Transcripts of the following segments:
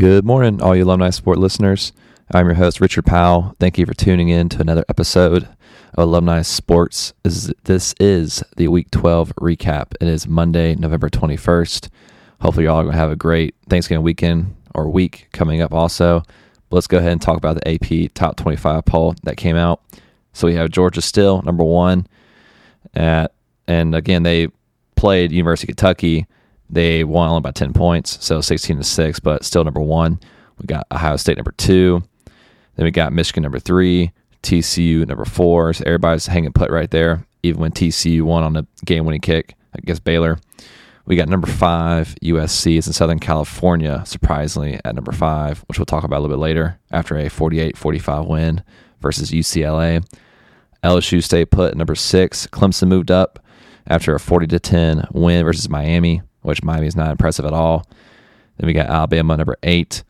Good morning, all you alumni sport listeners. I'm your host, Richard Powell. Thank you for tuning in to another episode of Alumni Sports. This is the Week 12 recap. It is Monday, November 21st. Hopefully, y'all are going to have a great Thanksgiving weekend or week coming up also. But let's go ahead and talk about the AP Top 25 poll that came out. So we have Georgia still number one. At, and again, they played University of Kentucky they won only by 10 points, so 16 to 6, but still number one. We got Ohio State number two. Then we got Michigan number three, TCU number four. So everybody's hanging put right there, even when TCU won on the game winning kick against Baylor. We got number five, USC is in Southern California, surprisingly, at number five, which we'll talk about a little bit later after a 48 45 win versus UCLA. LSU stayed put at number six. Clemson moved up after a 40 to 10 win versus Miami which Miami is not impressive at all. Then we got Alabama number eight,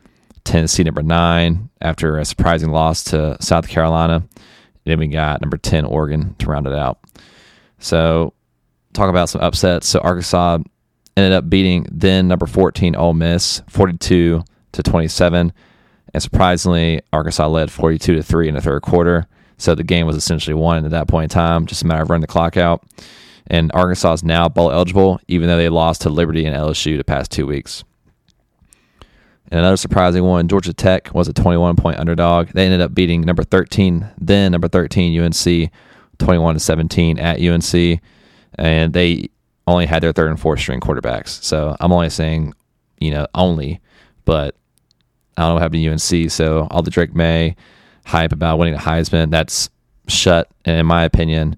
Tennessee number nine after a surprising loss to South Carolina. Then we got number 10, Oregon to round it out. So, talk about some upsets. So, Arkansas ended up beating then number 14, Ole Miss, 42 to 27. And surprisingly, Arkansas led 42 to 3 in the third quarter. So, the game was essentially won at that point in time, just a matter of running the clock out and Arkansas is now bowl eligible, even though they lost to Liberty and LSU the past two weeks. And another surprising one, Georgia Tech was a 21 point underdog. They ended up beating number 13, then number 13 UNC, 21 to 17 at UNC, and they only had their third and fourth string quarterbacks. So I'm only saying, you know, only, but I don't know what happened to UNC. So all the Drake Maye hype about winning the Heisman, that's shut. In my opinion,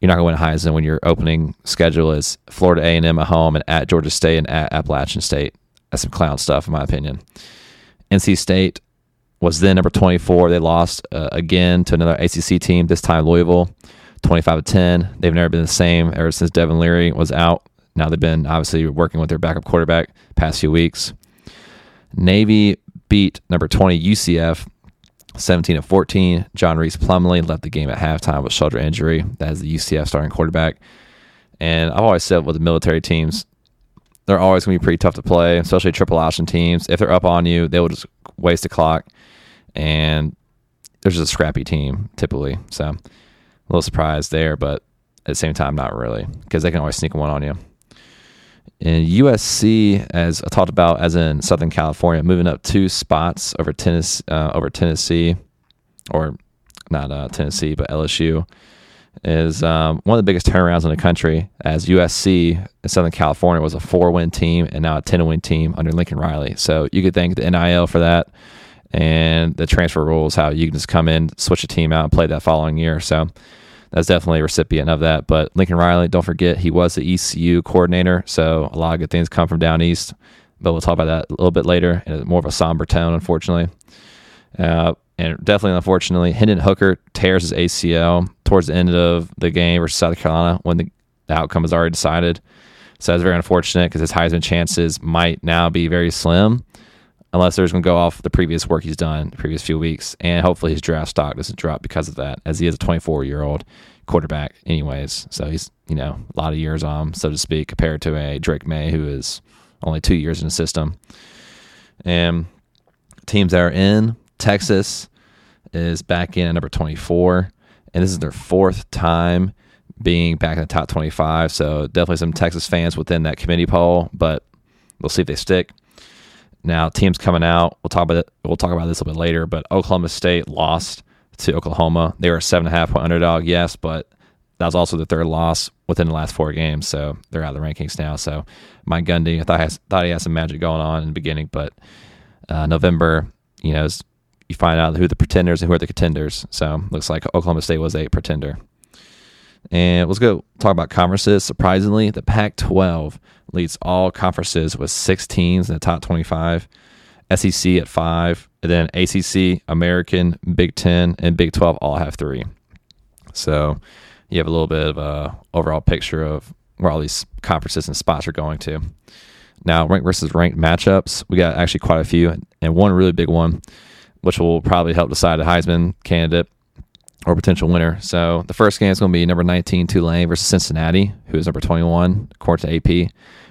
you're not going to win Heisman when your opening schedule is Florida A&M at home and at Georgia State and at Appalachian State. That's some clown stuff, in my opinion. NC State was then number 24. They lost uh, again to another ACC team, this time Louisville, 25 to 10. They've never been the same ever since Devin Leary was out. Now they've been obviously working with their backup quarterback past few weeks. Navy beat number 20 UCF 17 and 14. John Rhys Plumlee left the game at halftime with shoulder injury. That is the UCF starting quarterback. And I've always said with the military teams, they're always going to be pretty tough to play, especially triple option teams. If they're up on you, they will just waste the clock. And they're just a scrappy team typically. So a little surprised there, but at the same time, not really because they can always sneak one on you. In USC, as I talked about, as in Southern California, moving up two spots over Tennessee, uh, over Tennessee, or not uh, Tennessee, but LSU, is um, one of the biggest turnarounds in the country. As USC in Southern California was a four-win team and now a ten-win team under Lincoln Riley. So you could thank the NIL for that, and the transfer rules, how you can just come in, switch a team out, and play that following year. So that's definitely a recipient of that. But Lincoln Riley, don't forget, he was the ECU coordinator, so a lot of good things come from down east. But we'll talk about that a little bit later in more of a somber tone, unfortunately. Uh, and definitely, unfortunately, Hendon Hooker tears his ACL towards the end of the game versus South Carolina when the, the outcome is already decided. So that's very unfortunate because his Heisman chances might now be very slim unless they're going to go off the previous work he's done the previous few weeks. And hopefully his draft stock doesn't drop because of that, as he is a 24 year old quarterback, anyways. So he's, you know, a lot of years on, so to speak, compared to a Drake Maye who is only two years in the system. And teams that are in, Texas is back in at number 24. And this is their fourth time being back in the top 25. So definitely some Texas fans within that committee poll, but we'll see if they stick. Now, teams coming out, we'll talk about it, we'll talk about this a little bit later, but Oklahoma State lost to Oklahoma. They were a seven and a half point underdog, yes, but that was also the third loss within the last four games, so they're out of the rankings now. So Mike Gundy, I thought, has, thought he had some magic going on in the beginning, but uh, November, you know, you find out who the pretenders and who are the contenders. So looks like Oklahoma State was a pretender. And let's go talk about conferences. Surprisingly, the Pac 12 leads all conferences with six teams in the top 25, SEC at five, and then ACC, American, Big 10, and Big 12 all have three. So you have a little bit of a overall picture of where all these conferences and spots are going to. Now, ranked versus ranked matchups, we got actually quite a few, and one really big one, which will probably help decide a Heisman candidate or potential winner. So the first game is going to be number 19 Tulane versus Cincinnati, who is number 21 according to AP.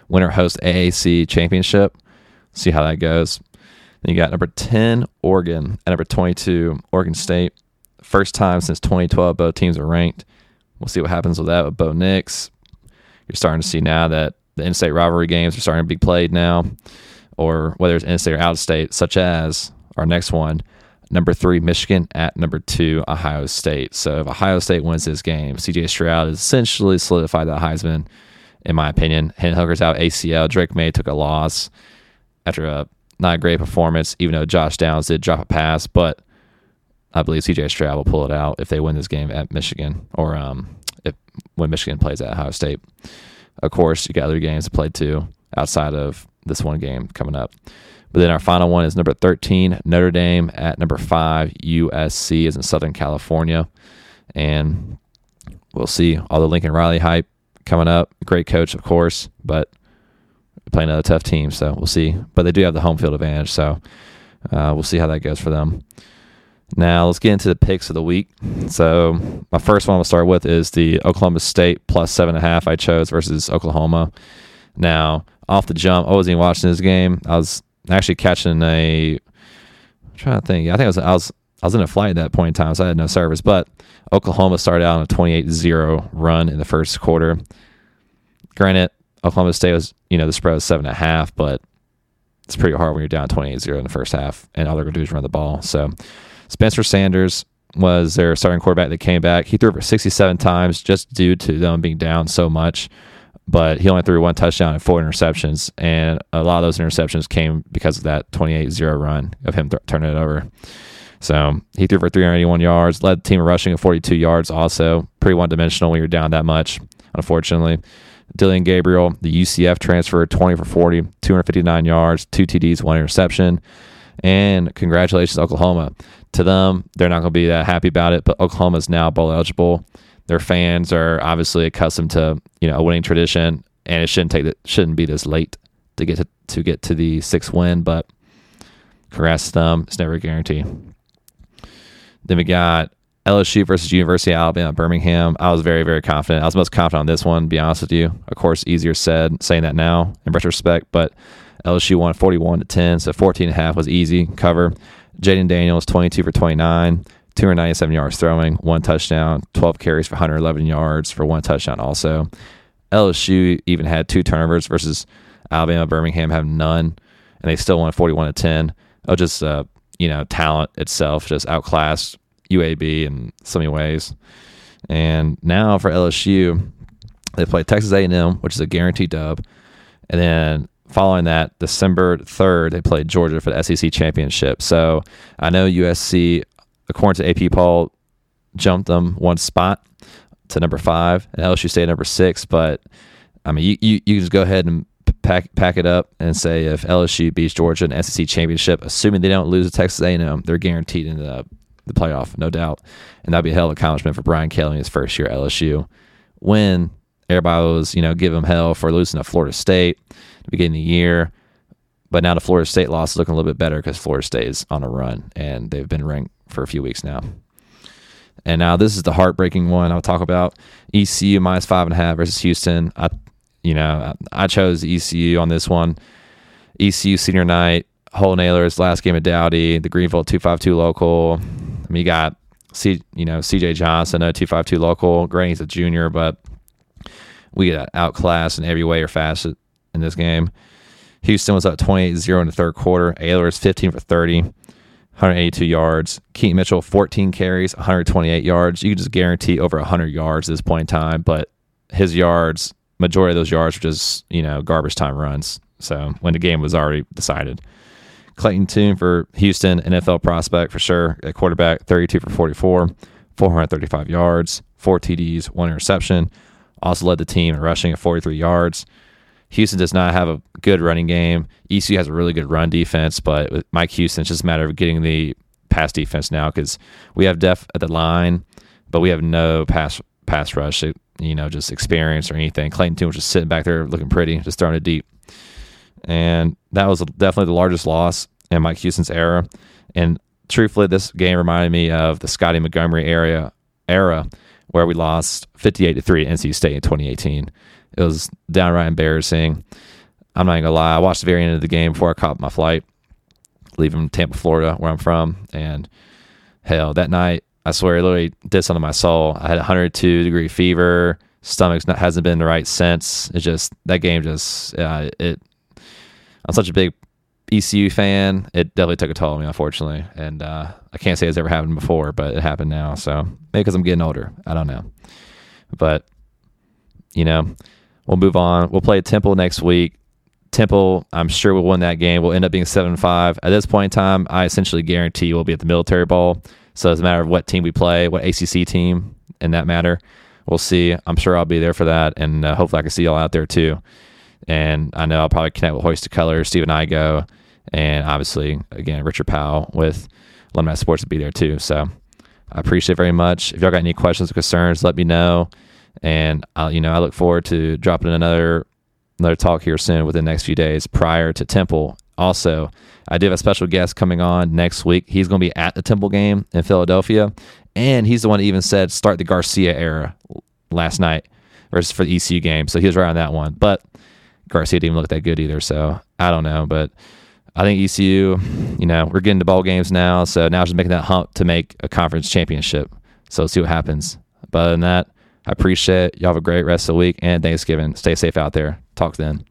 Winner host AAC championship. See how that goes. Then you got number 10, Oregon, and number 22, Oregon State. First time since 2012, both teams are ranked. We'll see what happens with that with Bo Nix. You're starting to see now that the in-state rivalry games are starting to be played now, or whether it's in-state or out-of-state, such as our next one, number three Michigan at number two Ohio State. So if Ohio State wins this game, CJ Stroud is essentially solidified that Heisman, in my opinion. Hooker's out ACL. Drake Maye took a loss after a not a great performance, even though Josh Downs did drop a pass, but I believe CJ Stroud will pull it out if they win this game at Michigan or um, if when Michigan plays at Ohio State. Of course, you got other games to play too outside of this one game coming up. But then our final one is number 13, Notre Dame at number five, USC is in Southern California. And we'll see all the Lincoln Riley hype coming up. Great coach, of course, but playing another tough team. So we'll see. But they do have the home field advantage. So uh, we'll see how that goes for them. Now let's get into the picks of the week. So my first one we'll start with is the Oklahoma State plus seven and a half I chose versus Oklahoma. Now off the jump, I wasn't even watching this game. I was actually catching a. I'm trying to think. I think I was I was I was in a flight at that point in time, so I had no service. But Oklahoma started out on a 28-0 run in the first quarter. Granted, Oklahoma State was you know the spread was seven and a half, but it's pretty hard when you're down 28-0 in the first half, and all they're gonna do is run the ball. So Spencer Sanders was their starting quarterback that came back. He threw for 67 times just due to them being down so much but he only threw one touchdown and four interceptions. And a lot of those interceptions came because of that 28 0 run of him th- turning it over. So he threw for 381 yards, led the team rushing at 42 yards, also pretty one dimensional when you're down that much, unfortunately. Dillon Gabriel, the UCF transfer, 20 for 40, 259 yards, two TDs, one interception. And congratulations, Oklahoma. To them, they're not going to be that happy about it, but Oklahoma is now bowl eligible their fans are obviously accustomed to you know a winning tradition, and it shouldn't take it shouldn't be this late to get to, to get to the sixth win. But to them. It's never a guarantee. Then we got LSU versus University of Alabama Birmingham. I was very, very confident. I was most confident on this one, be honest with you. Of course, easier said saying that now in retrospect, but LSU won 41 to 10, so 14 and a half was easy cover. Jayden Daniels 22 for 29, 297 yards throwing, one touchdown, 12 carries for 111 yards for one touchdown also. LSU even had two turnovers versus Alabama, Birmingham have none, and they still won 41 to 10. Oh, just uh, you know, talent itself just outclassed UAB in so many ways. And now for LSU, they play Texas A&M, which is a guaranteed dub, and then following that, December 3rd, they played Georgia for the SEC championship. So I know USC according to AP poll, jumped them one spot to number five, and LSU stayed number six. But I mean, you, you, you just go ahead and pack pack it up and say if LSU beats Georgia in SEC championship, assuming they don't lose to Texas A&M, they're guaranteed in the the playoff, no doubt. And that'd be a hell of an accomplishment for Brian Kelly in his first year at LSU. When everybody was, you know, give him hell for losing to Florida State at the beginning of the year. But now the Florida State loss is looking a little bit better because Florida State is on a run and they've been ranked for a few weeks now. And now this is the heartbreaking one I'll talk about. ECU minus five and a half versus Houston. I, you know, I chose ECU on this one. ECU senior night, Holton Ahlers last game of Dowdy, the Greenville two five two local. I mean, you got C, you know, CJ Johnson, a two five two local. Granted, he's a junior, but we got outclassed in every way or facet in this game. Houston was up 28-0 in the third quarter. Ahlers 15 for 30. 182 yards. Keaton Mitchell, 14 carries, 128 yards. You can just guarantee over 100 yards at this point in time, but his yards, majority of those yards were just, you know, garbage time runs. So when the game was already decided. Clayton Tune for Houston, NFL prospect for sure. At quarterback, 32 for 44, 435 yards, four TDs, one interception. Also led the team in rushing at 43 yards. Houston does not have a good running game. ECU has a really good run defense, but with Mike Houston, it's just a matter of getting the pass defense now because we have depth at the line, but we have no pass pass rush, you know, just experience or anything. Clayton Tune was just sitting back there looking pretty, just throwing it deep. And that was definitely the largest loss in Mike Houston's era. And truthfully, this game reminded me of the Scotty Montgomery area era where we lost 58 to 3 at NC State in 2018. It was downright embarrassing. I'm not gonna lie. I watched the very end of the game before I caught my flight. leaving Tampa, Florida, where I'm from. And hell, that night, I swear, it literally did something to my soul. I had 102 degree fever. Stomach's hasn't been the right since. It just that game just uh, it. I'm such a big ECU fan. It definitely took a toll on me, unfortunately, and uh, I can't say it's ever happened before, but it happened now. So maybe because I'm getting older, I don't know. But you know, we'll move on. We'll play Temple next week. Temple, I'm sure we'll win that game. We'll end up being seven five. At this point in time, I essentially guarantee we'll be at the Military Bowl. So it doesn't matter what team we play, what ACC team, in that matter. We'll see. I'm sure I'll be there for that, and uh, hopefully I can see y'all out there too. And I know I'll probably connect with Hoist of Colors, Stephen Igo, and obviously again Richard Powell with Alumni Sports to be there too. So I appreciate it very much. If y'all got any questions or concerns, let me know. And I'll, you know, I look forward to dropping another another talk here soon within the next few days prior to Temple. Also, I do have a special guest coming on next week. He's going to be at the Temple game in Philadelphia, and he's the one that even said start the Garcia era last night versus for the ECU game. So he was right on that one. But Garcia didn't even look that good either. So I don't know, but I think ECU, you know, we're getting to ball games now, so now just making that hump to make a conference championship. So see what happens. But other than that, I appreciate it. Y'all have a great rest of the week and Thanksgiving. Stay safe out there. Talk then.